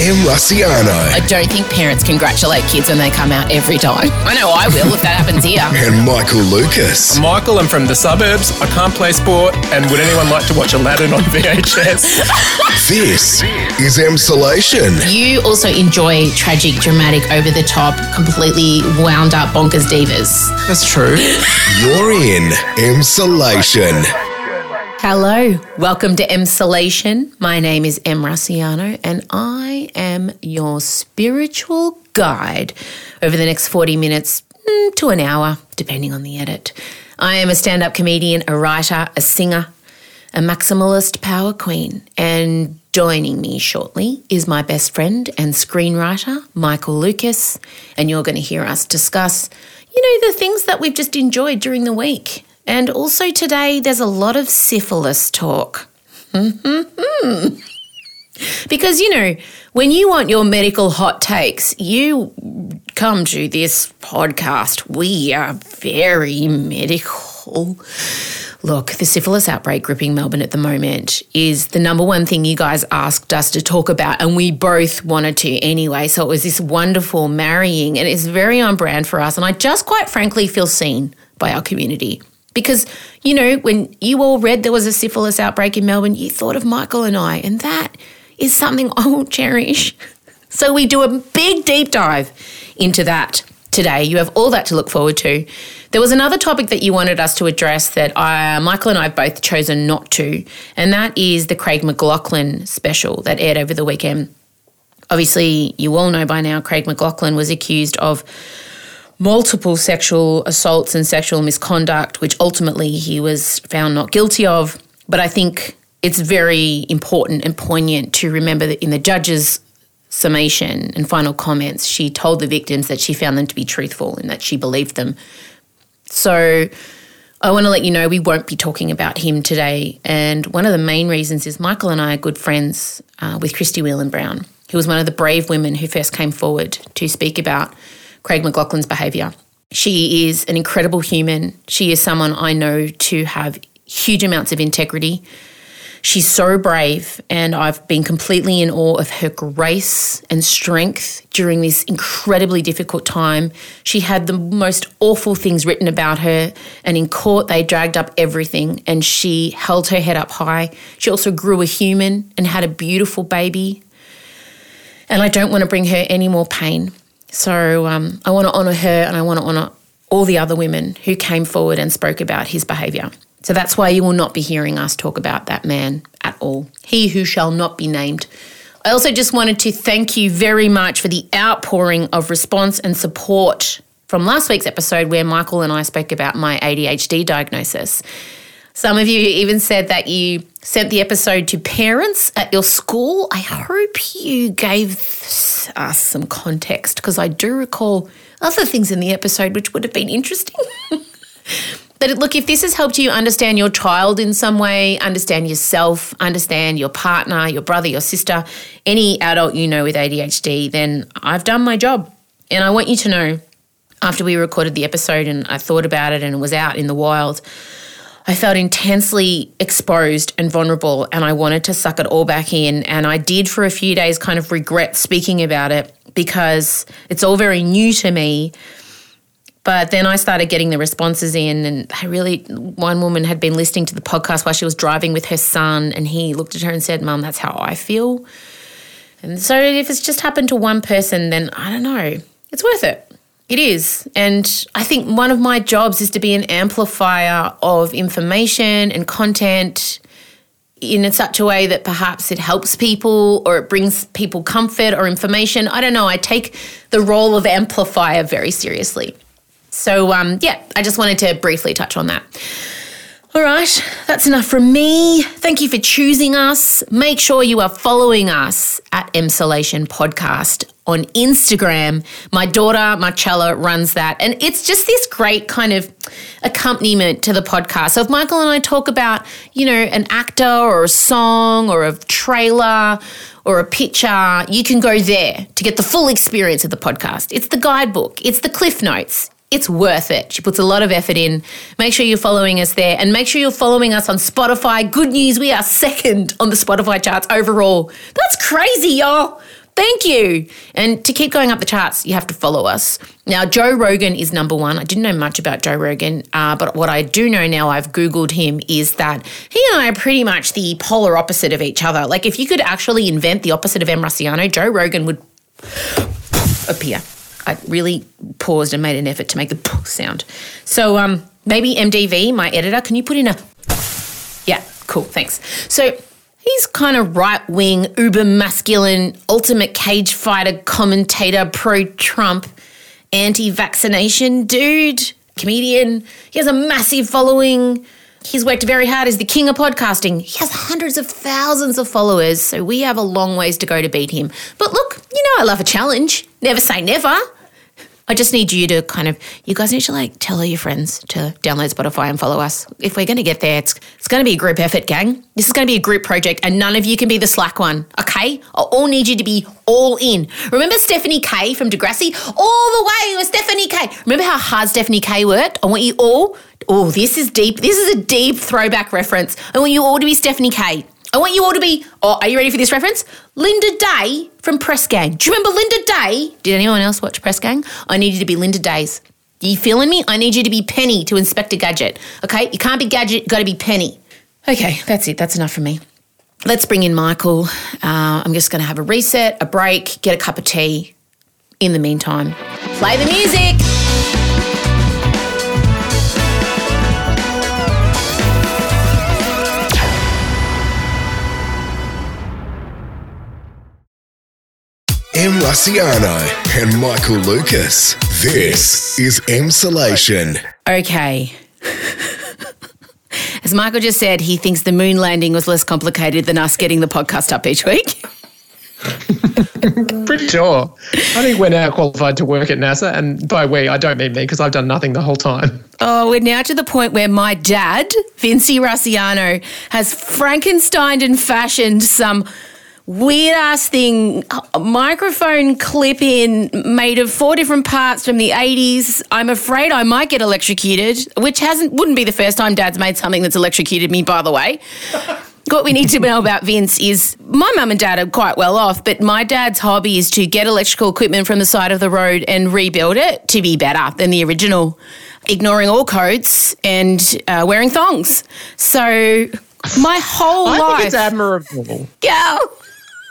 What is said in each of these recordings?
M. Rusciano, I don't think parents congratulate kids when they come out every time. I know I will if that happens here. and Michael Lucas. Michael, I'm from the suburbs. I can't play sport. And would anyone like to watch Aladdin on VHS? This is Emsolation. You also enjoy tragic, dramatic, over the top, completely wound up bonkers divas. That's true. You're in Emsolation. Hello, welcome to Emsolation. My name is Em Rusciano, and I am your spiritual guide over the next 40 minutes mm, to an hour, depending on the edit. I am a stand up comedian, a writer, a singer, a maximalist power queen, and joining me shortly is my best friend and screenwriter, Michael Lucas, and you're going to hear us discuss, you know, the things that we've just enjoyed during the week. And also today, there's a lot of syphilis talk. because, you know, when you want your medical hot takes, you come to this podcast. We are very medical. Look, the syphilis outbreak gripping Melbourne at the moment is the number one thing you guys asked us to talk about, and we both wanted to anyway. So it was this wonderful marrying, and it's very on brand for us. And I just quite frankly feel seen by our community. Because, you know, when you all read there was a syphilis outbreak in Melbourne, you thought of Michael and I, and that is something I will cherish. So we do a big deep dive into that today. You have all that to look forward to. There was another topic that you wanted us to address that I, Michael and I have both chosen not to, and that is the Craig McLachlan special that aired over the weekend. Obviously, you all know by now, Craig McLachlan was accused of multiple sexual assaults and sexual misconduct, which ultimately he was found not guilty of. But I think it's very important and poignant to remember that in the judge's summation and final comments, she told the victims that she found them to be truthful and that she believed them. So I want to let you know we won't be talking about him today. And one of the main reasons is Michael and I are good friends uh, with Christie Whelan Browne, who was one of the brave women who first came forward to speak about Craig McLachlan's behaviour. She is an incredible human. She is someone I know to have huge amounts of integrity. She's so brave, and I've been completely in awe of her grace and strength during this incredibly difficult time. She had the most awful things written about her, and in court, they dragged up everything, and she held her head up high. She also grew a human and had a beautiful baby. And I don't want to bring her any more pain. So um, I want to honour her, and I want to honour all the other women who came forward and spoke about his behaviour. So that's why you will not be hearing us talk about that man at all. He who shall not be named. I also just wanted to thank you very much for the outpouring of response and support from last week's episode where Michael and I spoke about my ADHD diagnosis. Some of you even said that you sent the episode to parents at your school. I hope you gave us some context because I do recall other things in the episode which would have been interesting. But look, if this has helped you understand your child in some way, understand yourself, understand your partner, your brother, your sister, any adult you know with ADHD, then I've done my job. And I want you to know after we recorded the episode and I thought about it and it was out in the wild, I felt intensely exposed and vulnerable and I wanted to suck it all back in. And I did for a few days kind of regret speaking about it because it's all very new to me. But then I started getting the responses in, and I really, one woman had been listening to the podcast while she was driving with her son, and he looked at her and said, Mum, that's how I feel. And so if it's just happened to one person, then I don't know, it's worth it. It is. And I think one of my jobs is to be an amplifier of information and content in such a way that perhaps it helps people or it brings people comfort or information. I don't know. I take the role of amplifier very seriously. So, um, yeah, I just wanted to briefly touch on that. All right, that's enough from me. Thank you for choosing us. Make sure you are following us at Emsolation Podcast on Instagram. My daughter, Marcella, runs that. And it's just this great kind of accompaniment to the podcast. So if Michael and I talk about, you know, an actor or a song or a trailer or a picture, you can go there to get the full experience of the podcast. It's the guidebook, it's the cliff notes, it's worth it. She puts a lot of effort in. Make sure you're following us there and make sure you're following us on Spotify. Good news, we are second on the Spotify charts overall. That's crazy, y'all. Thank you. And to keep going up the charts, you have to follow us. Now, Joe Rogan is number one. I didn't know much about Joe Rogan, uh, but what I do know now, I've Googled him, is that he and I are pretty much the polar opposite of each other. Like, if you could actually invent the opposite of M. Rusciano, Joe Rogan would appear. I really paused and made an effort to make the sound. So, um, maybe MDV, my editor, can you put in a. Yeah, cool, thanks. So, He's kind of right wing, uber masculine, ultimate cage fighter commentator, pro Trump, anti vaccination dude, comedian. He has a massive following. He's worked very hard as the king of podcasting. He has hundreds of thousands of followers, so we have a long ways to go to beat him. But look, you know I love a challenge. Never say never. I just need you to kind of, you guys need to like tell all your friends to download Spotify and follow us. If we're going to get there, it's, it's going to be a group effort, gang. This is going to be a group project and none of you can be the slack one, okay? I all need you to be all in. Remember Stephanie K from Degrassi? All the way with Stephanie K. Remember how hard Stephanie K worked? I want you all, oh, this is deep. This is a deep throwback reference. I want you all to be Stephanie K. I want you all to be, oh, are you ready for this reference? Lynda Day from Press Gang. Do you remember Lynda Day? Did anyone else watch Press Gang? I need you to be Lynda Days. Are you feeling me? I need you to be Penny to Inspector Gadget. Okay? You can't be Gadget, got to be Penny. Okay, that's it. That's enough for me. Let's bring in Michael. Uh, I'm just to have a reset, a break, get a cup of tea. In the meantime, play the music. M. Rusciano and Michael Lucas. This is Emsolation. Okay. As Michael just said, he thinks the moon landing was less complicated than us getting the podcast up each week. Pretty sure. I think we're now qualified to work at NASA, and by we, I don't mean me because I've done nothing the whole time. Oh, we're now to the point where my dad, Vincy Rusciano, has Frankenstein and fashioned some weird ass thing, a microphone clip in made of four different parts from the 80s. I'm afraid I might get electrocuted, which hasn't wouldn't be the first time dad's made something that's electrocuted me, by the way. what we need to know about Vince is my mum and dad are quite well off, but my dad's hobby is to get electrical equipment from the side of the road and rebuild it to be better than the original, ignoring all codes and uh, wearing thongs. So my whole I life. think it's admirable. yeah.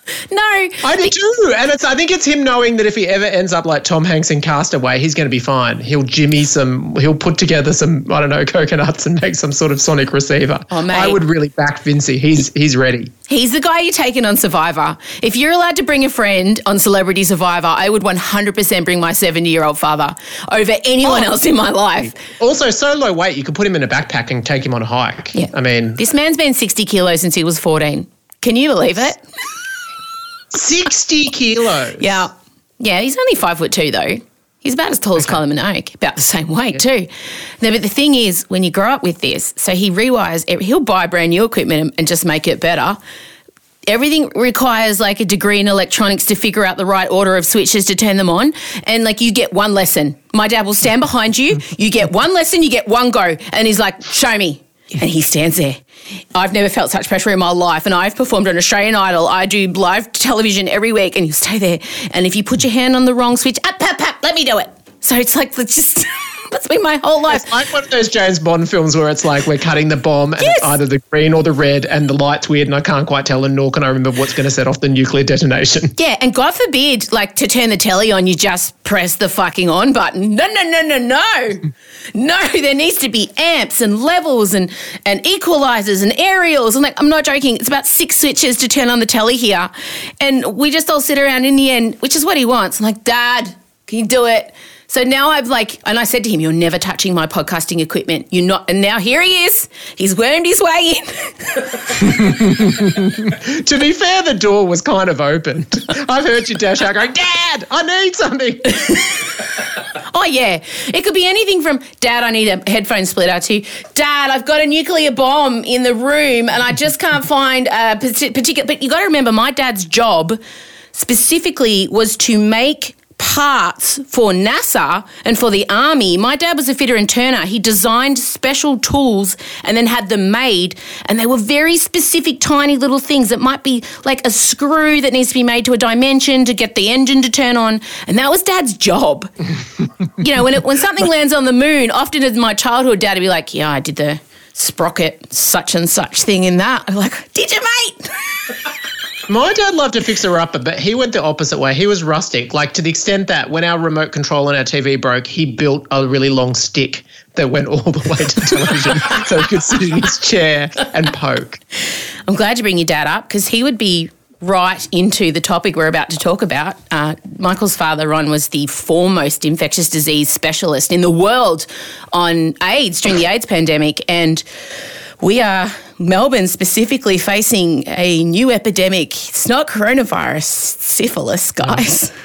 No. I do too, and it's. I think it's him knowing that if he ever ends up like Tom Hanks in Castaway, he's going to be fine. He'll jimmy some. He'll put together some. I don't know coconuts and make some sort of sonic receiver. Oh, mate. I would really back Vincey. He's he's ready. He's the guy you're taking on Survivor. If you're allowed to bring a friend on Celebrity Survivor, I would 100% bring my 70 year old father over anyone Oh. else in my life. Also, so low weight, you could put him in a backpack and take him on a hike. Yeah. I mean, This man's been 60 kilos since he was 14. Can you believe it? sixty kilos. Yeah. Yeah, he's only five foot two though. He's about as tall as Kylie Minogue, about the same weight too. No, but the thing is, when you grow up with this, so he rewires, he'll buy brand new equipment and just make it better. Everything requires like a degree in electronics to figure out the right order of switches to turn them on. And like you get one lesson. My dad will stand behind you, you get one lesson, you get one go. And he's like, show me. And he stands there. I've never felt such pressure in my life. And I've performed on Australian Idol. I do live television every week, and you stay there. And if you put your hand on the wrong switch, up, up, up, let me do it. So it's like, just, that's been my whole life. It's like one of those James Bond films where it's like we're cutting the bomb and Yes. it's either the green or the red and the light's weird and I can't quite tell and nor can I remember what's going to set off the nuclear detonation. Yeah, and God forbid, like to turn the telly on, you just press the fucking on button. No, no, no, no, no. No, there needs to be amps and levels and, and equalizers and aerials. And like, I'm not joking, it's about six switches to turn on the telly here. And we just all sit around in the end, which is what he wants. I'm like, Dad, can you do it? So now I've like, and I said to him, You're never touching my podcasting equipment. You're not. And now here he is. He's wormed his way in. to be fair, the door was kind of opened. I've heard you dash out going, Dad, I need something. Oh yeah, it could be anything from Dad, I need a headphone splitter to Dad, I've got a nuclear bomb in the room and I just can't find a particular. But you got to remember, my dad's job specifically was to make parts for NASA and for the Army. My dad was a fitter and turner. He designed special tools and then had them made. And they were very specific, tiny little things that might be like a screw that needs to be made to a dimension to get the engine to turn on. And that was dad's job. you know, when, it, when something lands on the moon, often in my childhood, dad would be like, Yeah, I did the sprocket such and such thing in that. I'm like, Did you, mate? My dad loved to fix a fixer upper, but he went the opposite way. He was rustic, like to the extent that when our remote control on our TV broke, he built a really long stick that went all the way to television so he could sit in his chair and poke. I'm glad you bring your dad up because he would be right into the topic we're about to talk about. Uh, Michael's father, Ron, was the foremost infectious disease specialist in the world on AIDS during the AIDS pandemic. And we are Melbourne specifically facing a new epidemic. It's not coronavirus, syphilis, guys.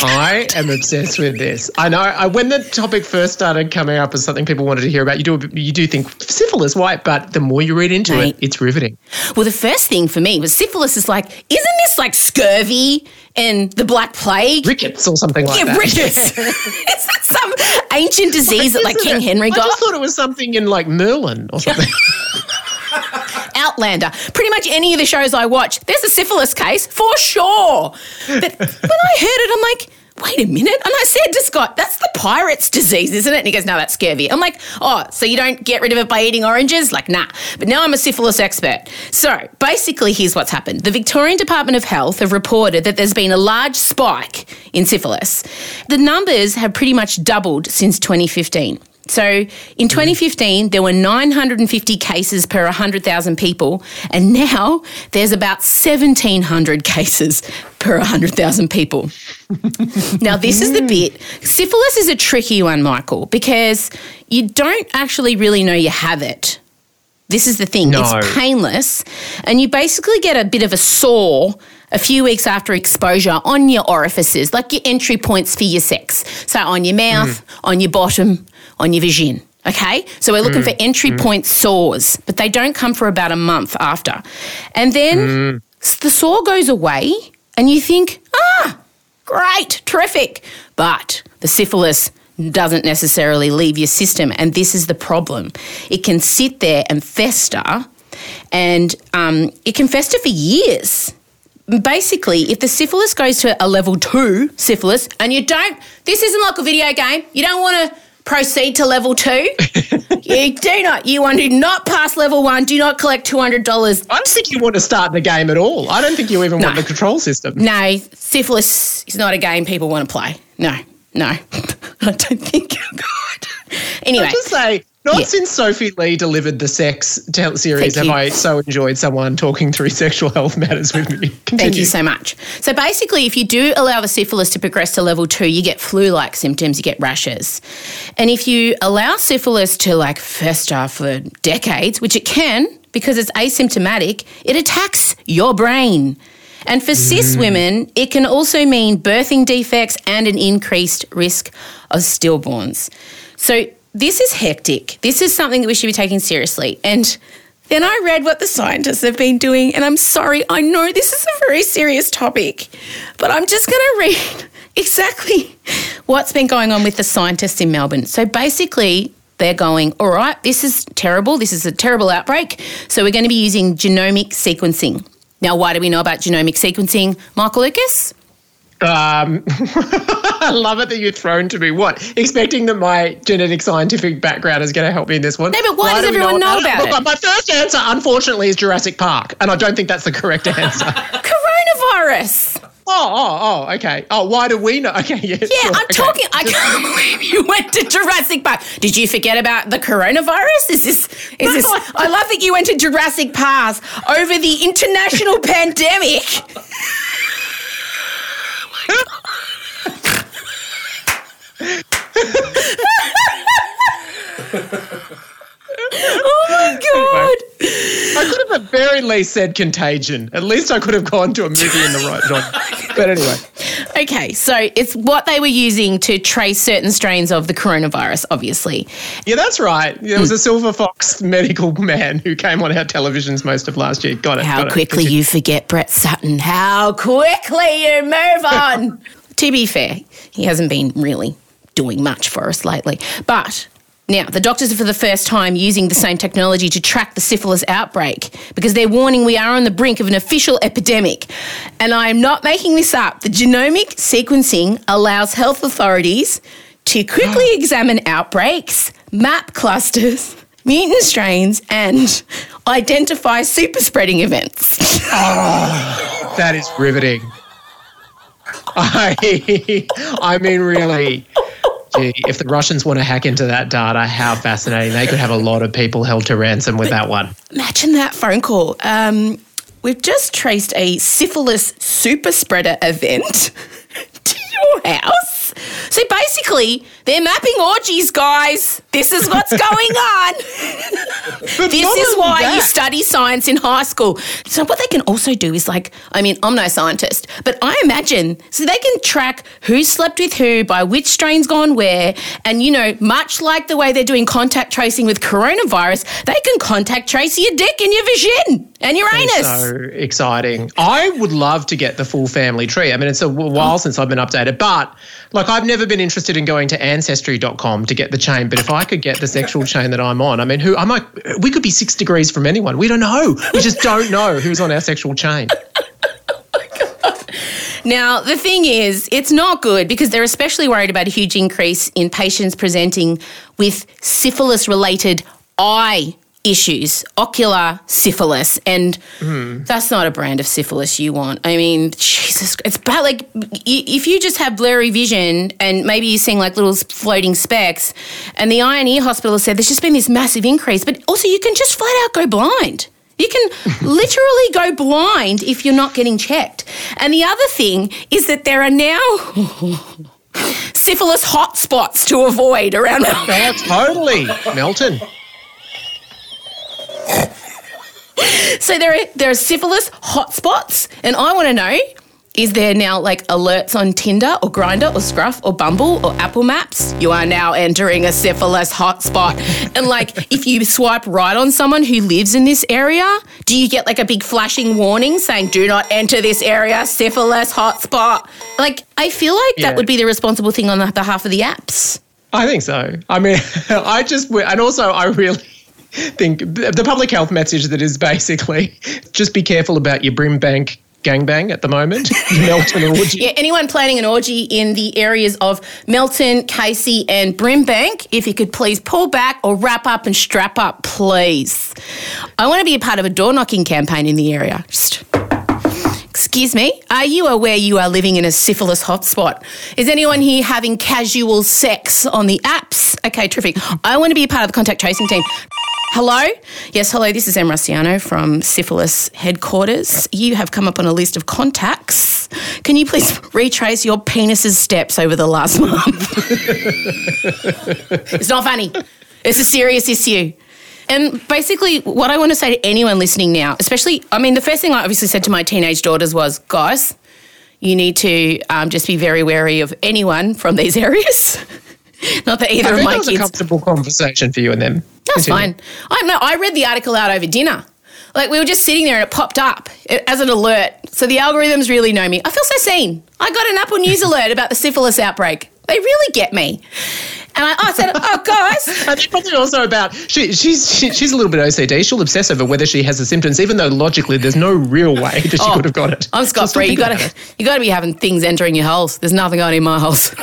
I am obsessed with this. I know. I, when the topic first started coming up as something people wanted to hear about, you do you do think syphilis, why? But the more you read into Mate. it, it's riveting. Well, the first thing for me was syphilis is like, isn't this like scurvy and the Black Plague? Rickets or something like yeah, that. rickets. is that some ancient disease that like King it? Henry I got? just thought it was something in like Merlin or something. Outlander. Pretty much any of the shows I watch, there's a syphilis case for sure. But when I heard it, I'm like, wait a minute. And I said to Scott, that's the pirate's disease, isn't it? And he goes, no, that's scurvy. I'm like, oh, so you don't get rid of it by eating oranges? Like, nah. But now I'm a syphilis expert. So basically, here's what's happened. The Victorian Department of Health have reported that there's been a large spike in syphilis. The numbers have pretty much doubled since 2015. So in hmm. 2015, there were 950 cases per 100,000 people, and now there's about 1,700 cases per 100,000 people. now, this is the hmm. bit. Syphilis is a tricky one, Michael, because you don't actually really know you have it. This is the thing. No. It's painless, and you basically get a bit of a sore a few weeks after exposure on your orifices, like your entry points for your sex. So on your mouth, hmm. on your bottom, on your vagina. Okay, so we're looking for entry point sores, but they don't come for about a month after. And then s- the sore goes away, and you think, ah, great, terrific. But the syphilis doesn't necessarily leave your system, and this is the problem. It can sit there and fester, and um, it can fester for years. Basically, if the syphilis goes to a level two syphilis, and you don't, this isn't like a video game, you don't want to proceed to level two. you do not, you want to not pass level one, do not collect $200. I don't think you want to start the game at all. I don't think you even want the control system. No, syphilis is not a game people want to play. No, no, I don't think. Oh God. Anyway, I just say, not Yeah. since Sophie Lee delivered the sex tel- series have. I so enjoyed someone talking through sexual health matters with me. Continue. Thank you so much. So basically, if you do allow the syphilis to progress to level two, you get flu-like symptoms, you get rashes. And if you allow syphilis to like fester for decades, which it can because it's asymptomatic, it attacks your brain. And for cis mm. women, it can also mean birthing defects and an increased risk of stillborns. So this is hectic. This is something that we should be taking seriously. And then I read what the scientists have been doing, and I'm sorry, I know this is a very serious topic, but I'm just going to read exactly what's been going on with the scientists in Melbourne. So basically, they're going, all right, this is terrible. This is a terrible outbreak. So we're going to be using genomic sequencing. Now, why do we know about genomic sequencing, Michael Lucas? Um, I love it that you're thrown to me. What? Expecting that my genetic scientific background is going to help me in this one? No, but why does do everyone know don't- about it? My first answer, unfortunately, is Jurassic Park, and I don't think that's the correct answer. Coronavirus. oh, oh, oh, okay. Oh, why do we know? Okay, yeah. Yeah, sure, I'm okay. talking. I can't believe you went to Jurassic Park. Did you forget about the coronavirus? Is this? Is this? I love that you went to Jurassic Park over the international pandemic. Ha ha ha ha! Oh my god! I could have at very least said Contagion. At least I could have gone to a movie in the right genre. But anyway, Okay, so it's what they were using to trace certain strains of the coronavirus. Obviously, yeah, that's right. There was a hmm. Silver Fox medical man who came on our televisions most of last year. Got it. How got it. quickly you forget Brett Sutton. How quickly you move on. to be fair, he hasn't been really doing much for us lately. But now, the doctors are for the first time using the same technology to track the syphilis outbreak because they're warning we are on the brink of an official epidemic. And I am not making this up. The genomic sequencing allows health authorities to quickly examine outbreaks, map clusters, mutant strains, and identify super spreading events. Ah, that is riveting. I, I mean, really. Gee, if the Russians want to hack into that data, how fascinating. They could have a lot of people held to ransom with that one. Imagine that phone call. Um, we've just traced a syphilis super spreader event to your house. So basically, they're mapping orgies, guys. This is what's going on. this is why you study science in high school. So what they can also do is like, I mean, I'm no scientist, but I imagine so they can track who slept with who, by which strain's gone where, and you know, much like the way they're doing contact tracing with coronavirus, they can contact trace your dick and your vagina and your anus. So exciting. I would love to get the full family tree. I mean, it's a while oh. since I've been updated, but like I've never been interested in going to ancestry.com to get the chain. But if I could get the sexual chain that I'm on, I mean, who I might, we could be six degrees from anyone. We don't know. We just don't know who's on our sexual chain. Now, the thing is, it's not good because they're especially worried about a huge increase in patients presenting with syphilis related eye issues, ocular syphilis. And hmm. that's not a brand of syphilis you want. I mean, Jesus, it's bad. Like, if you just have blurry vision and maybe you're seeing like little floating specks, and the eye and ear hospital said there's just been this massive increase, but also you can just flat out go blind. You can literally go blind if you're not getting checked. And the other thing is that there are now syphilis hotspots to avoid around. Oh, totally. Melton. So there are there are syphilis hotspots, and I want to know. Is there now like alerts on Tinder or Grindr or Scruff or Bumble or Apple Maps? You are now entering a syphilis hotspot. And like if you swipe right on someone who lives in this area, do you get like a big flashing warning saying, do not enter this area, syphilis hotspot? Like I feel like Yeah. that would be the responsible thing on the behalf of the apps. I think so. I mean, I just, and also I really think the public health message that is basically just be careful about your brim Brimbank gangbang at the moment. Melton orgy. Yeah, anyone planning an orgy in the areas of Melton, Casey, and Brimbank, if you could please pull back or wrap up and strap up, please. I want to be a part of a door knocking campaign in the area. Just. Excuse me, are you aware you are living in a syphilis hotspot? Is anyone here having casual sex on the apps? Okay, terrific. I want to be a part of the contact tracing team. Hello? Yes, hello, this is Em Rusciano from Syphilis Headquarters. You have come up on a list of contacts. Can you please retrace your penis's steps over the last month? it's not funny. It's a serious issue. And basically, what I want to say to anyone listening now, especially, I mean, the first thing I obviously said to my teenage daughters was, guys, you need to um, just be very wary of anyone from these areas. Not that either I of my was a comfortable conversation for you and them. That's Continue. fine. I no, I read the article out over dinner. Like we were just sitting there and it popped up as an alert. So the algorithms really know me. I feel so seen. I got an Apple News alert about the syphilis outbreak. They really get me. And I, I said, "Oh, guys, And probably also about she, she's she, she's a little bit OCD. She'll obsess over whether she has the symptoms, even though logically there's no real way that she Oh, could have got it. I'm She'll scot free. You about gotta you gotta be having things entering your holes. There's nothing going in my holes.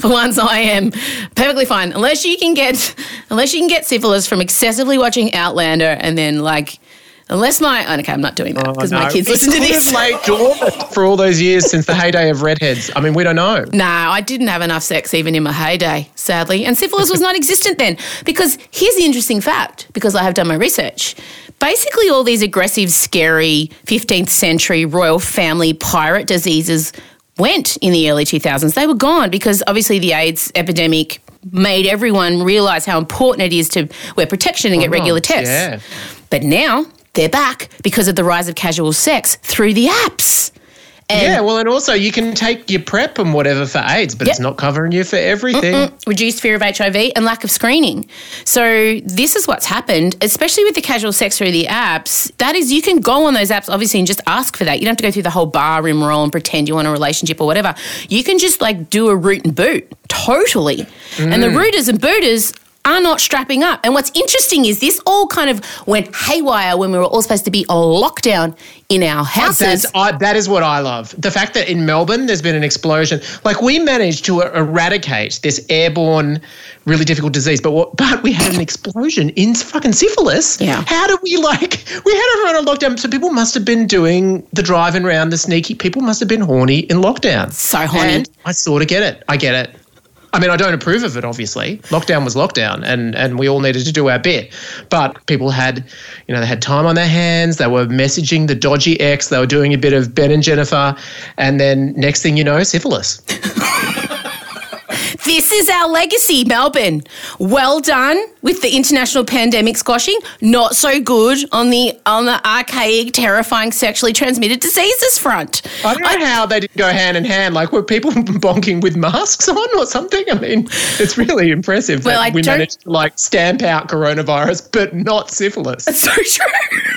For once, I am perfectly fine. Unless you can get unless you can get syphilis from excessively watching Outlander, and then like. Unless my oh, okay, I'm not doing that oh, because my Oh, No, kids it listen to this. have laid dormant for all those years since the heyday of redheads. I mean, we don't know. No, I didn't have enough sex even in my heyday, sadly. And syphilis was non existent then. Because here's the interesting fact because I have done my research. Basically, all these aggressive, scary 15th century royal family pirate diseases went in the early 2000s. They were gone because obviously the AIDS epidemic made everyone realize how important it is to wear protection and get oh, regular tests. yeah. But now they're back because of the rise of casual sex through the apps. And yeah, well, and also you can take your prep and whatever for AIDS, but it's not covering you for everything. reduced fear of HIV and lack of screening. So this is what's happened, especially with the casual sex through the apps. That is, you can go on those apps obviously and just ask for that. You don't have to go through the whole bar room roll and pretend you want a relationship or whatever. You can just like do a root and boot totally, and the mm. rooters and booters. Are not strapping up. And what's interesting is this all kind of went haywire when we were all supposed to be on lockdown in our houses. That's, I, that is what I love. The fact that in Melbourne there's been an explosion. Like we managed to er- eradicate this airborne, really difficult disease, but what, but we had an explosion in fucking syphilis. Yeah. How do we like? We had everyone on lockdown, so people must have been doing the driving around, the sneaky. People must have been horny in lockdown. So horny. And I sort of get it. I get it. I mean, I don't approve of it, obviously. Lockdown was lockdown, and, and we all needed to do our bit. But people had, you know, they had time on their hands. They were messaging the dodgy ex. They were doing a bit of Ben and Jennifer. And then next thing you know, syphilis. This is our legacy, Melbourne. Well done with the international pandemic squashing. Not so good on the on the archaic, terrifying sexually transmitted diseases front. I don't know how they didn't go hand in hand. Like, were people bonking with masks on or something? I mean, it's really impressive Well, that I we managed to, like, stamp out coronavirus, but not syphilis. That's so true.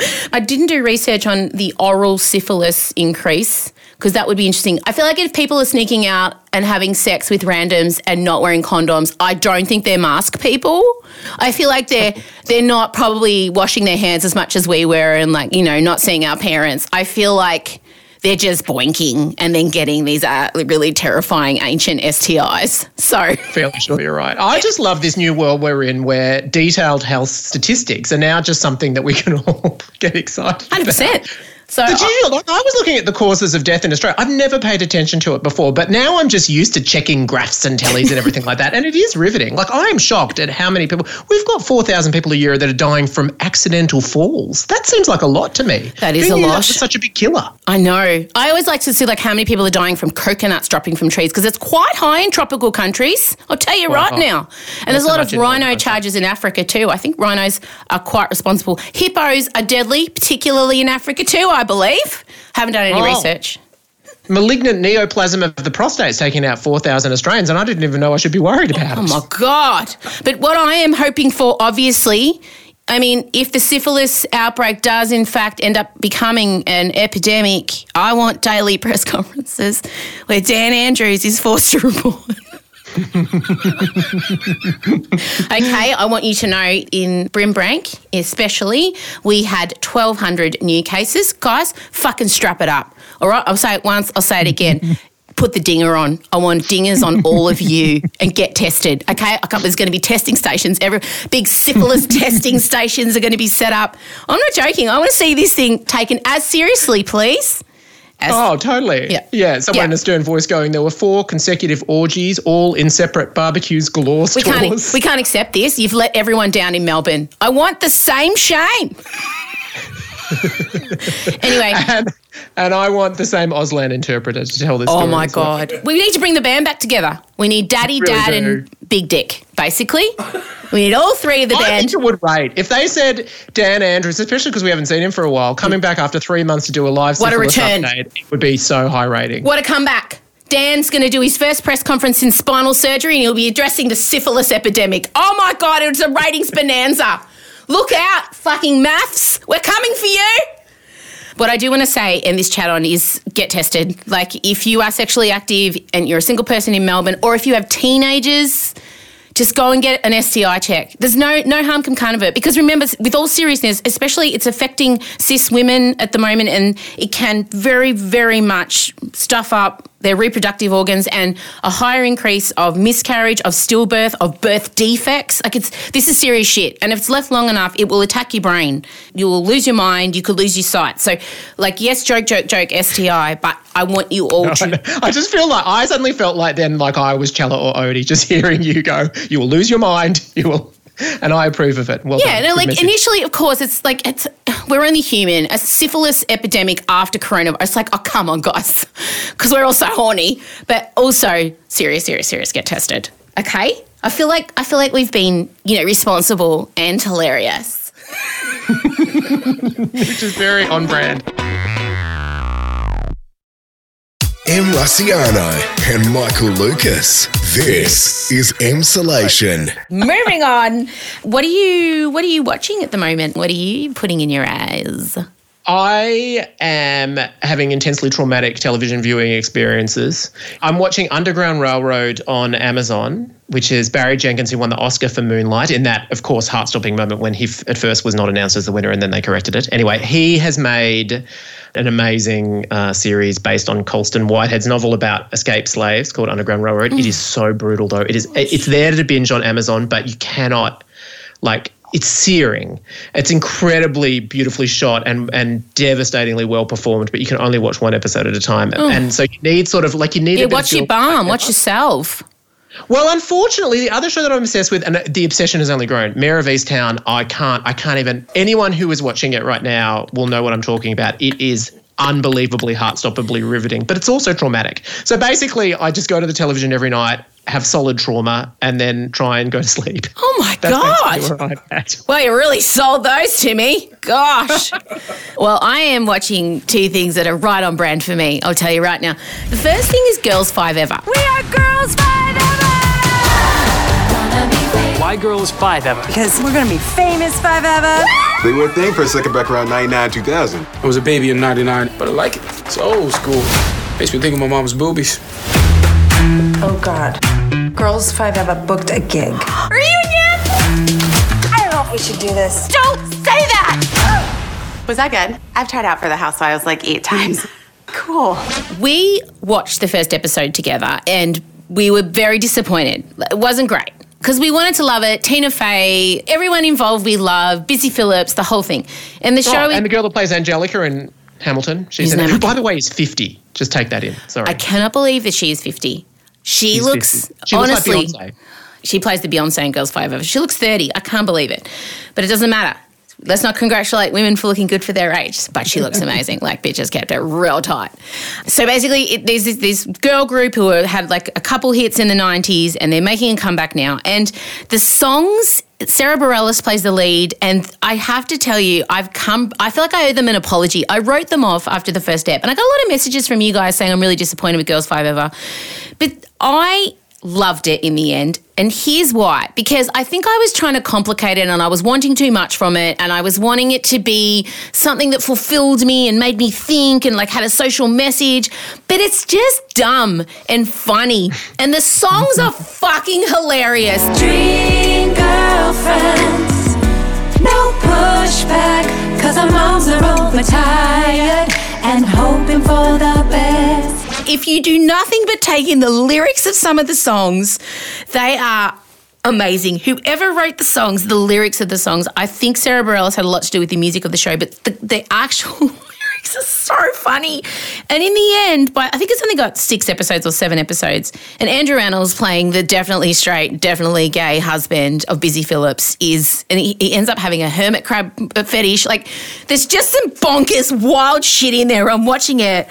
I didn't do research on the oral syphilis increase because that would be interesting. I feel like if people are sneaking out and having sex with randoms and not wearing condoms, I don't think they're mask people. I feel like they're they're not probably washing their hands as much as we were and like, you know, not seeing our parents. I feel like they're just boinking and then getting these uh, really terrifying ancient STIs. So fairly sure you're right. I just love this new world we're in where detailed health statistics are now just something that we can all get excited hundred about. So Did you, like, I was looking at the causes of death in Australia. I've never paid attention to it before, but now I'm just used to checking graphs and tellies and everything like that. And it is riveting. Like, I am shocked at how many people, we've got 4,000 people a year that are dying from accidental falls. That seems like a lot to me. That is Who a lot. Such a big killer. I know. I always like to see like how many people are dying from coconuts dropping from trees because it's quite high in tropical countries. I'll tell you right now. And there's a lot of rhino charges in Africa too. I think rhinos are quite responsible. Hippos are deadly, particularly in Africa too, I believe. Haven't done any Oh. research. Malignant neoplasm of the prostate's taking out 4,000 Australians, and I didn't even know I should be worried about Oh it. Oh my God. But what I am hoping for, obviously, I mean, if the syphilis outbreak does in fact end up becoming an epidemic, I want daily press conferences where Dan Andrews is forced to report. Okay, I want you to know in Brimbank, especially, we had 1,200 new cases. Guys, fucking strap it up. All right, I'll say it once, I'll say it again. Put the dinger on. I want dingers on all of you and get tested. Okay, there's going to be testing stations. Every big syphilis testing stations are going to be set up. I'm not joking. I want to see this thing taken as seriously, please. As, Oh, totally. Yeah. Yeah. Someone Yeah. in a stern voice going, there were four consecutive orgies, all in separate barbecues galore we can't. We can't accept this. You've let everyone down in Melbourne. I want the same shame. anyway, and, and I want the same Auslan interpreter to tell this oh my as well. god, we need to bring the band back together. We need Daddy, Really Dad, do. and Big Dick. Basically, we need all three of the I band. think it would rate if they said Dan Andrews, especially because we haven't seen him for a while, coming back after three months to do a live What a return. update, it would be so high rating. What a comeback. Dan's going to do his first press conference in spinal surgery and he'll be addressing the syphilis epidemic. Oh my God, it's a ratings bonanza. Look out, fucking maths. We're coming for you. What I do want to say in this chat on is get tested. Like, if you are sexually active and you're a single person in Melbourne, or if you have teenagers, just go and get an STI check. There's no no harm can come of it because remember, with all seriousness, especially it's affecting cis women at the moment, and it can very very much stuff up their reproductive organs and a higher increase of miscarriage, of stillbirth, of birth defects. Like it's this is serious shit, and if it's left long enough, it will attack your brain. You will lose your mind. You could lose your sight. So, like, yes, joke, joke, joke, STI, but I want you all to. I just feel like I suddenly felt like then like I was Chella or Odie just hearing you go, you will lose your mind, you will, and I approve of it. Well Yeah, done. no, like message. initially, of course, it's like it's we're only human. A syphilis epidemic after coronavirus, it's like, oh come on, guys, because we're all so horny. But also, serious, serious, serious, get tested. Okay, I feel like I feel like we've been, you know, responsible and hilarious. which is very on brand. M. Rusciano and Michael Lucas. This is Emsolation. Moving on. What are you what are you watching at the moment? What are you putting in your eyes? I am having intensely traumatic television viewing experiences. I'm watching Underground Railroad on Amazon, which is Barry Jenkins, who won the Oscar for Moonlight, in that, of course, heart stopping moment when he f- at first was not announced as the winner and then they corrected it. Anyway, he has made an amazing uh, series based on Colson Whitehead's novel about escaped slaves called Underground Railroad. It is so brutal, though. It is. It's there to binge on Amazon, but you cannot like it's searing. It's incredibly beautifully shot and and devastatingly well performed, but you can only watch one episode at a time. And so you need sort of like you need Yeah, watch your balm, watch yourself. Well, unfortunately, the other show that I'm obsessed with, and the obsession has only grown, Mare of Easttown. I can't, I can't even. Anyone who is watching it right now will know what I'm talking about. It is unbelievably heart-stoppably riveting, but it's also traumatic. So basically, I just go to the television every night, have solid trauma, and then try and go to sleep. Oh my That's god. I'm at. Well, you really sold those to me. Gosh. well, I am watching two things that are right on brand for me. I'll tell you right now. The first thing is Girls5eva. We are Girls5eva. Why girls five ever? Because we're gonna be famous five ever. They were a thing for a second back around 99, 2000. I was a baby in 99, but I like it. It's old school. Makes me think of my mom's boobies. Oh God. Girls5eva booked a gig. Reunion. I don't know if we should do this. Don't say that. Was that good? I've tried out for the Housewives like eight times. Cool. We watched the first episode together and we were very disappointed. It wasn't great. Because we wanted to love it. Tina Fey, everyone involved we love, Busy Philipps, the whole thing. And the show Oh, and the girl that plays Angelica in Hamilton, she's in it. Who, by the way, is 50. Just take that in. Sorry. I cannot believe that she is 50. She She's looks 50. She looks honestly like She plays the Beyonce in Girls5eva. She looks 30. I can't believe it. But it doesn't matter. Let's not congratulate women for looking good for their age, but she looks amazing. like, bitches kept it real tight. So basically, it, there's this, this girl group who had like a couple hits in the 90s and they're making a comeback now. And the songs, Sara Bareilles plays the lead. And I have to tell you, I've come, I feel like I owe them an apology. I wrote them off after the first step. And I got a lot of messages from you guys saying I'm really disappointed with Girls5eva. But I loved it in the end. And here's why. Because I think I was trying to complicate it and I was wanting too much from it and I was wanting it to be something that fulfilled me and made me think and like had a social message. But it's just dumb and funny. And the songs are fucking hilarious. Dream girlfriends, no pushback, cause our moms are overtired and hoping for the best. If you do nothing but take in the lyrics of some of the songs, they are amazing. Whoever wrote the songs, the lyrics of the songs, I think Sara Bareilles had a lot to do with the music of the show, but the, the actual lyrics is so funny. And in the end, I think it's only got six episodes or seven episodes, and Andrew Rannells playing the definitely straight, definitely gay husband of Busy Philipps is, and he, he ends up having a hermit crab fetish. Like, there's just some bonkers, wild shit in there. I'm watching it,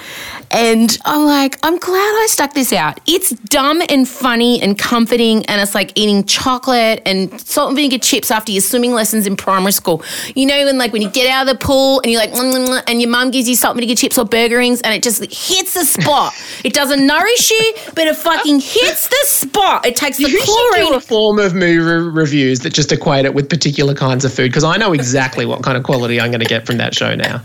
and I'm like, I'm glad I stuck this out. It's dumb and funny and comforting, and it's like eating chocolate and salt and vinegar chips after your swimming lessons in primary school. You know, when like when you get out of the pool and you're like, and your mum gives you salt vinegar chips or burger rings, and it just hits the spot. it doesn't nourish you, but it fucking hits the spot. It takes the You should do chlorine. a form of movie reviews that just equate it with particular kinds of food because I know exactly what kind of quality I'm going to get from that show now.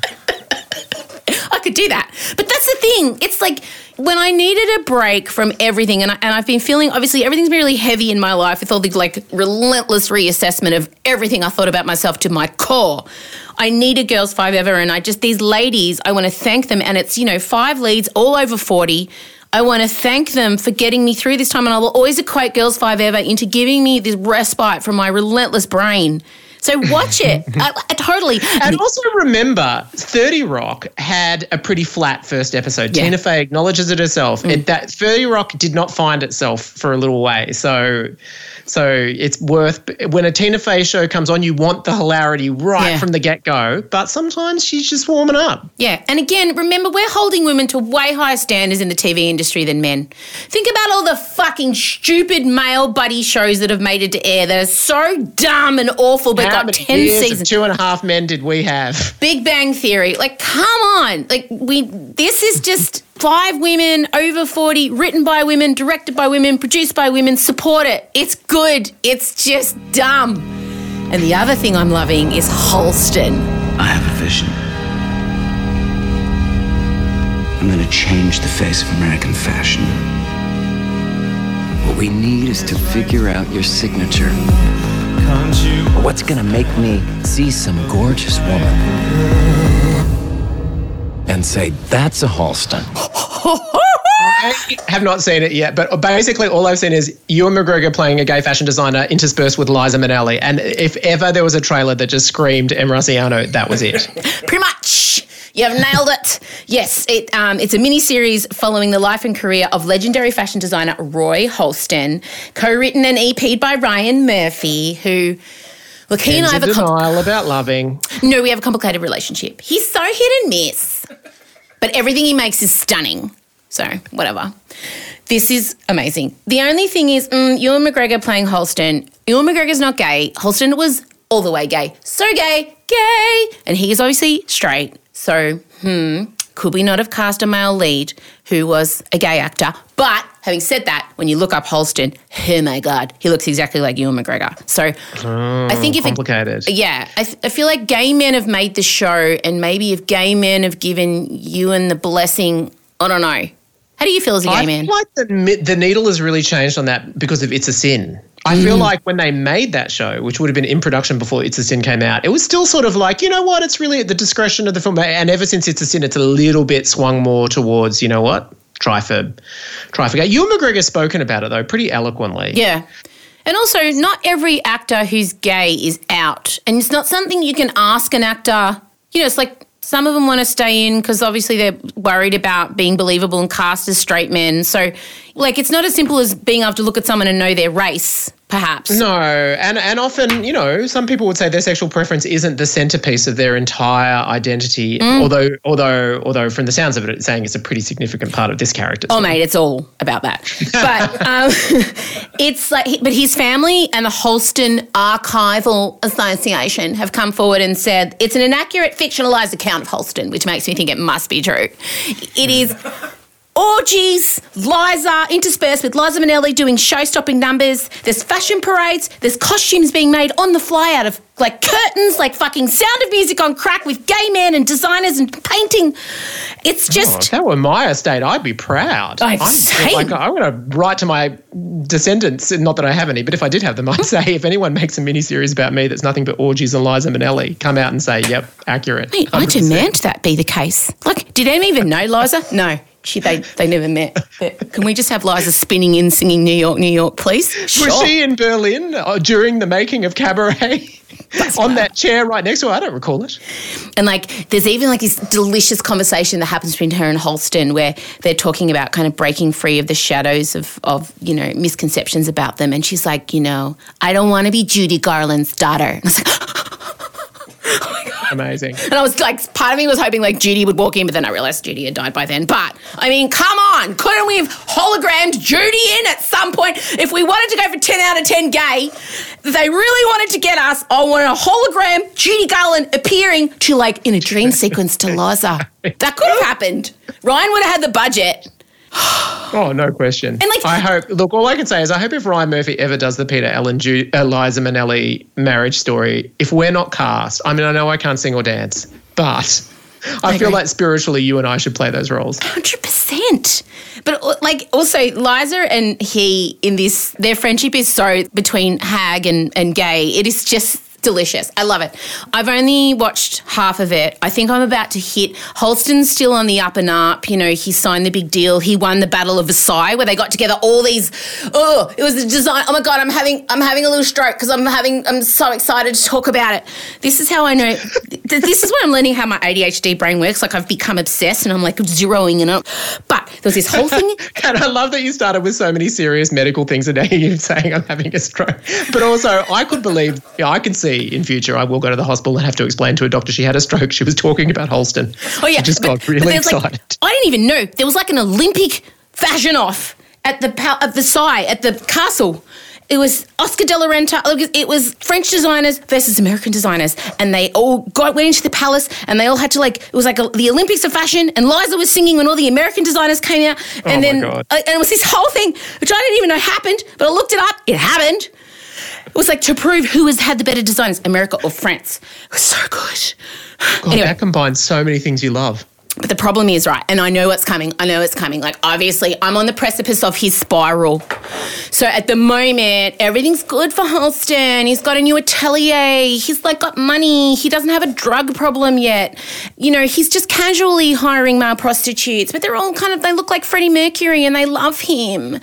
I could do that. But that's the thing. It's like when I needed a break from everything, and, I, and I've been feeling obviously everything's been really heavy in my life with all the like relentless reassessment of everything I thought about myself to my core. I need a Girls5eva, and I just, these ladies, I want to thank them. And it's, you know, five leads, all over 40. I want to thank them for getting me through this time. And I will always equate Girls5eva into giving me this respite from my relentless brain. So watch it. I, I uh, uh, totally. And also remember, 30 Rock had a pretty flat first episode. Yeah. Tina Fey acknowledges it herself. Mm. It, that 30 Rock did not find itself for a little way. So so it's worth when a Tina Fey show comes on, you want the hilarity right Yeah. from the get-go, but sometimes she's just warming up. Yeah, and again, remember we're holding women to way higher standards in the TV industry than men. Think about all the fucking stupid male buddy shows that have made it to air that are so dumb and awful, but How got many 10 years of seasons. Two and a half men did we have? Big Bang Theory. Like, come on. Like, we, this is just five women over 40, written by women, directed by women, produced by women. Support it. It's good. It's just dumb. And the other thing I'm loving is Halston. I have a vision. I'm going to change the face of American fashion. What we need is to figure out your signature. What's going to make me see some gorgeous woman and say, that's a Halston? I have not seen it yet, but basically all I've seen is Ewan McGregor playing a gay fashion designer interspersed with Liza Minnelli. And if ever there was a trailer that just screamed M. Rusciano, that was it. Pretty much. You have nailed it. Yes, it, um, it's a mini series following the life and career of legendary fashion designer Roy Halston, co-written and EP'd by Ryan Murphy, who look he and I have a com- denial about loving. no, we have a complicated relationship. He's so hit and miss, but everything he makes is stunning. So whatever. This is amazing. The only thing is, mm, Ewan McGregor playing Halston. Ewan McGregor's not gay. Halston was all the way gay. So gay, gay, and he is obviously straight. So, hmm, could we not have cast a male lead who was a gay actor? But having said that, when you look up Halston, oh my god, he looks exactly like Ewan McGregor. So, I think if it, yeah, I, th- I feel like gay men have made the show, and maybe if gay men have given Ewan the blessing, I don't know. How do you feel as a gay I man? feel like the, the needle has really changed on that because of It's a Sin. I feel Mm. like when they made that show, which would have been in production before It's a Sin came out, it was still sort of like, you know what, it's really at the discretion of the film. And ever since It's a Sin, it's a little bit swung more towards, you know what, try for, try for gay. Ewan McGregor's spoken about it though, pretty eloquently. Yeah. And also, not every actor who's gay is out. And it's not something you can ask an actor. You know, it's like some of them want to stay in because obviously they're worried about being believable and cast as straight men. So, like, it's not as simple as being able to look at someone and know their race, perhaps. No, and and often, you know, some people would say their sexual preference isn't the centerpiece of their entire identity. Mm. Although, although, although, from the sounds of it, it's saying it's a pretty significant part of this character. Oh, mate, it's all about that. But um, it's like, but his family and the Halston Archival Association have come forward and said it's an inaccurate fictionalized account of Halston, which makes me think it must be true. It is. Orgies, Liza, interspersed with Liza Minnelli doing show-stopping numbers. There's fashion parades. There's costumes being made on the fly out of like curtains, like fucking Sound of Music on crack with gay men and designers and painting. It's Oh, just if that were my estate, I'd be proud. I'd I'm, say- like, I'm going to write to my descendants, not that I have any, but if I did have them, I'd say if anyone makes a miniseries about me that's nothing but orgies and Liza Minnelli, come out and say, yep, accurate. Mate, I 100%. demand that be the case. Like, did anyone even know Liza? No. She, they, they never met. But can we just have Liza spinning in singing New York, New York, please? Sure. Was she in Berlin uh, during the making of Cabaret? on that chair right next to her? I don't recall it. And like, there's even like this delicious conversation that happens between her and Halston where they're talking about kind of breaking free of the shadows of, of you know, misconceptions about them. And she's like, you know, I don't want to be Judy Garland's daughter. And I was like, Amazing. And I was like, part of me was hoping like Judy would walk in, but then I realized Judy had died by then. But I mean, come on, couldn't we have hologrammed Judy in at some point? If we wanted to go for 10 out of 10 gay, they really wanted to get us. I wanted a hologram Judy Garland appearing to like in a dream sequence to Liza. That could have happened. Ryan would have had the budget. Oh, no question. And, like- I hope. Look, all I can say is I hope if Ryan Murphy ever does the Peter Allen, Ju- Eliza Minnelli marriage story, if we're not cast, I mean, I know I can't sing or dance, but I, feel agree. like spiritually, you and I should play those roles. Hundred percent. But uh, like also Liza and he in this their friendship is so between hag and, and gay. It is just delicious. I love it. I've only watched half of it. I think I'm about to hit Halston's still on the up and up. You know, he signed the big deal. He won the Battle of Versailles where they got together all these oh, it was the design. Oh my god, I'm having I'm having a little stroke because I'm having I'm so excited to talk about it. This is how I know this is where I'm learning how my ADHD brain works. Like I've become obsessed and I'm like zeroing in on but there was this whole thing And I love that you started with so many serious medical things and now you're saying I'm having a stroke. But also, I could believe, yeah, I can see in future I will go to the hospital and have to explain to a doctor she had a stroke. She was talking about Halston. Oh yeah, She just but- got really excited. Like, I didn't even know there was like an Olympic fashion off at the at Versailles at the castle. it was Oscar de la Renta. It was French designers versus American designers, and they all got went into the palace, and they all had to like it was like a, the Olympics of fashion, and Liza was singing when all the American designers came out, and Oh my then God. uh, and it was this whole thing which I didn't even know happened, but I looked it up. It happened. It was like to prove who has had the better designers, America or France. It was so good. God, Anyway. that combines so many things you love. But the problem is, right, and I know what's coming. I know it's coming. Like, obviously, I'm on the precipice of his spiral. So at the moment, everything's good for Halston. He's got a new atelier. He's like got money. He doesn't have a drug problem yet. You know, he's just casually hiring male prostitutes, but they're all kind of, they look like Freddie Mercury and they love him.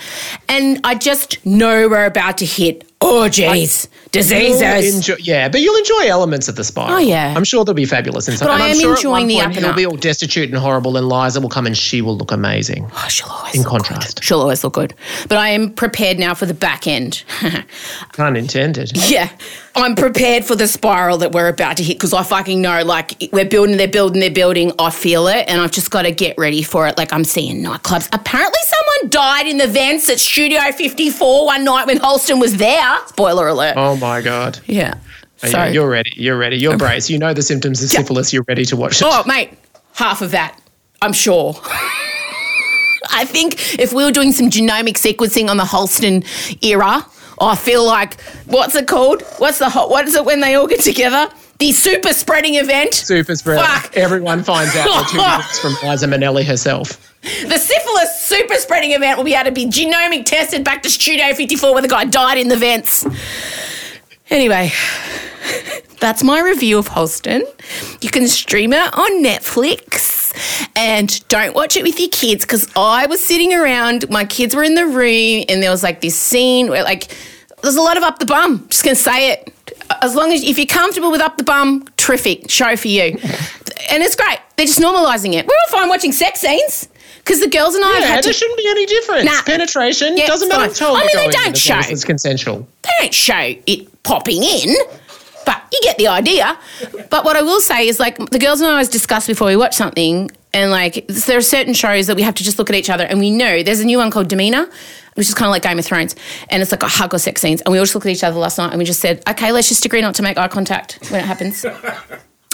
And I just know we're about to hit orgies, diseases. Enjoy, yeah, but you'll enjoy elements of the spiral. Oh, yeah. I'm sure there'll be fabulous inside. But and I I'm am sure at enjoying one the point up and He'll be all destitute and horrible, and Liza will come and she will look amazing. Oh, she'll always In contrast. good. She'll always look good. But I am prepared now for the back end. Pun intended. yeah. I'm prepared for the spiral that we're about to hit because I fucking know, like, we're building, they're building, they're building. I feel it and I've just got to get ready for it. Like, I'm seeing nightclubs. Apparently, someone died in the vents at Studio 54 one night when Halston was there. Spoiler alert. Oh my god. Yeah. So, you're ready. You're ready. You're braced. You know the symptoms of syphilis. You're ready to watch it. oh, mate, half of that, I'm sure. I think if we were doing some genomic sequencing on the Halston era, I feel like what's it called? What's the hot? What is it when they all get together? The super spreading event. Super spread. Fuck. Everyone finds out the two minutes from Liza Minnelli herself. The syphilis super spreading event will be able to be genomic tested back to Studio 54 where the guy died in the vents. Anyway, that's my review of Halston. You can stream it on Netflix. And don't watch it with your kids because I was sitting around, my kids were in the room, and there was like this scene where, like, there's a lot of up the bum. Just gonna say it. As long as if you're comfortable with up the bum, terrific show for you. And it's great. They're just normalizing it. We're all fine watching sex scenes because the girls and I have Yeah, had there to. shouldn't be any difference. Nah. Penetration Yeah, doesn't matter. fine. I mean, they don't in as long as show. It's consensual. they don't show it popping in, but you get the idea. But what I will say is, like, the girls and I always discuss before we watch something, and like, there are certain shows that we have to just look at each other, and we know there's a new one called Demeanor. Which is kind of like Game of Thrones, and it's like a hug or sex scenes. And we all just looked at each other last night, and we just said, "Okay, let's just agree not to make eye contact when it happens."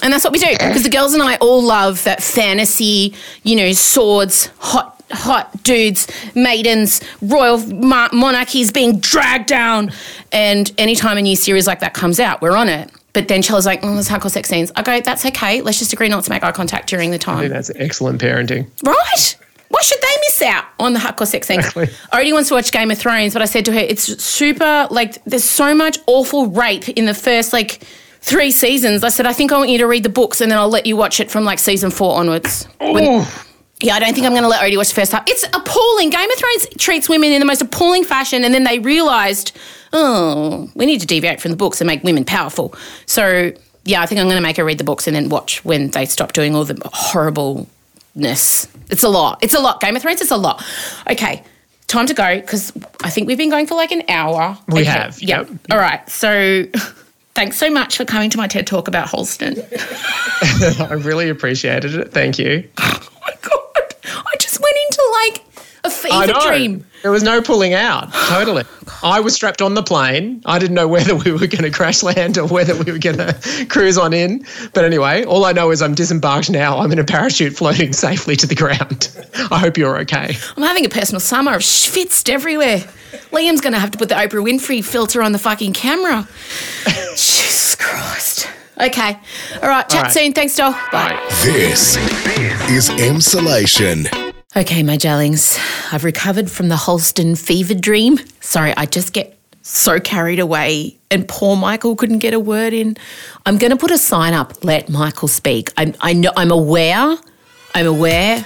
And that's what we do because the girls and I all love that fantasy, you know, swords, hot, hot dudes, maidens, royal mo- monarchies being dragged down. And anytime a new series like that comes out, we're on it. But then Chella's like, mm, oh, there's hardcore sex scenes. I go, that's okay. Let's just agree not to make eye contact during the time. that's excellent parenting. Right? Why should they miss out on the hardcore sex scenes? Exactly. Already wants to watch Game of Thrones, but I said to her, it's super, like, there's so much awful rape in the first, like, three seasons. I said, I think I want you to read the books and then I'll let you watch it from, like, season four onwards. When- yeah, I don't think I'm going to let Odie watch the first half. It's appalling. Game of Thrones treats women in the most appalling fashion, and then they realised, oh, we need to deviate from the books and make women powerful. So, yeah, I think I'm going to make her read the books and then watch when they stop doing all the horribleness. It's a lot. It's a lot. Game of Thrones, it's a lot. Okay, time to go because I think we've been going for like an hour. We Okay, have, Yeah. yep. All right. So, thanks so much for coming to my TED talk about Halston. I really appreciated it. Thank you. oh my god! I just went into like a I fever know. dream. There was no pulling out. Totally. I was strapped on the plane. I didn't know whether we were going to crash land or whether we were going to cruise on in. But anyway, all I know is I'm disembarked now. I'm in a parachute floating safely to the ground. I hope you're okay. I'm having a personal summer. I've schwitzed everywhere. Liam's going to have to put the Oprah Winfrey filter on the fucking camera. Jesus Christ. Okay. All right. Chat right. soon. Thanks, doll. Bye. This is Emsolation. Okay, my darlings. I've recovered from the Halston fever dream. Sorry, I just get so carried away, and poor Michael couldn't get a word in. I'm going to put a sign up. Let Michael speak. I'm, I know. I'm aware. I'm aware.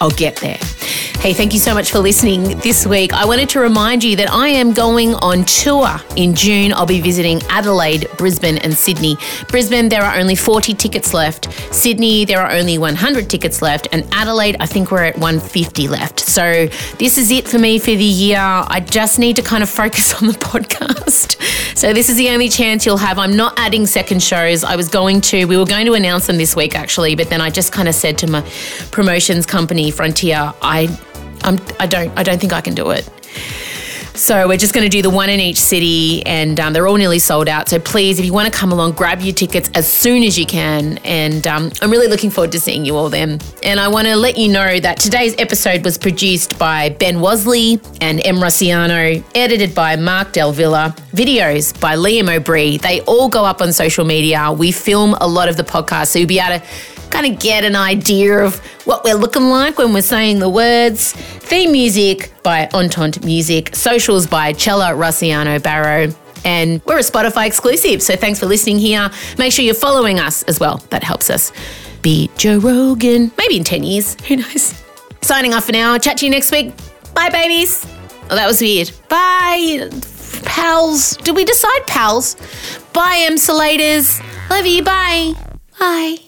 I'll get there. Hey, thank you so much for listening this week. I wanted to remind you that I am going on tour in June. I'll be visiting Adelaide, Brisbane, and Sydney. Brisbane, there are only 40 tickets left. Sydney, there are only 100 tickets left. And Adelaide, I think we're at 150 left. So this is it for me for the year. I just need to kind of focus on the podcast. So this is the only chance you'll have. I'm not adding second shows. I was going to, we were going to announce them this week actually, but then I just kind of said to my promotions company, Frontier, I, I'm, I don't, I don't think I can do it. So we're just going to do the one in each city, and um, they're all nearly sold out. So please, if you want to come along, grab your tickets as soon as you can. And um, I'm really looking forward to seeing you all then. And I want to let you know that today's episode was produced by Ben Wasley and Em Rusciano, edited by Mark Del Villa, videos by Liam O'Brien. They all go up on social media. We film a lot of the podcast, so you'll be able to kind of get an idea of what we're looking like when we're saying the words. Theme music by Entente Music, socials by Cella Rusciano Barrow. And we're a Spotify exclusive, so thanks for listening here. Make sure you're following us as well. That helps us beat Joe Rogan. Maybe in 10 years. Who knows? Signing off for now. Chat to you next week. Bye, babies. Oh, that was weird. Bye, pals. Did we decide pals? Bye, Emsolators. Love you. Bye. Bye.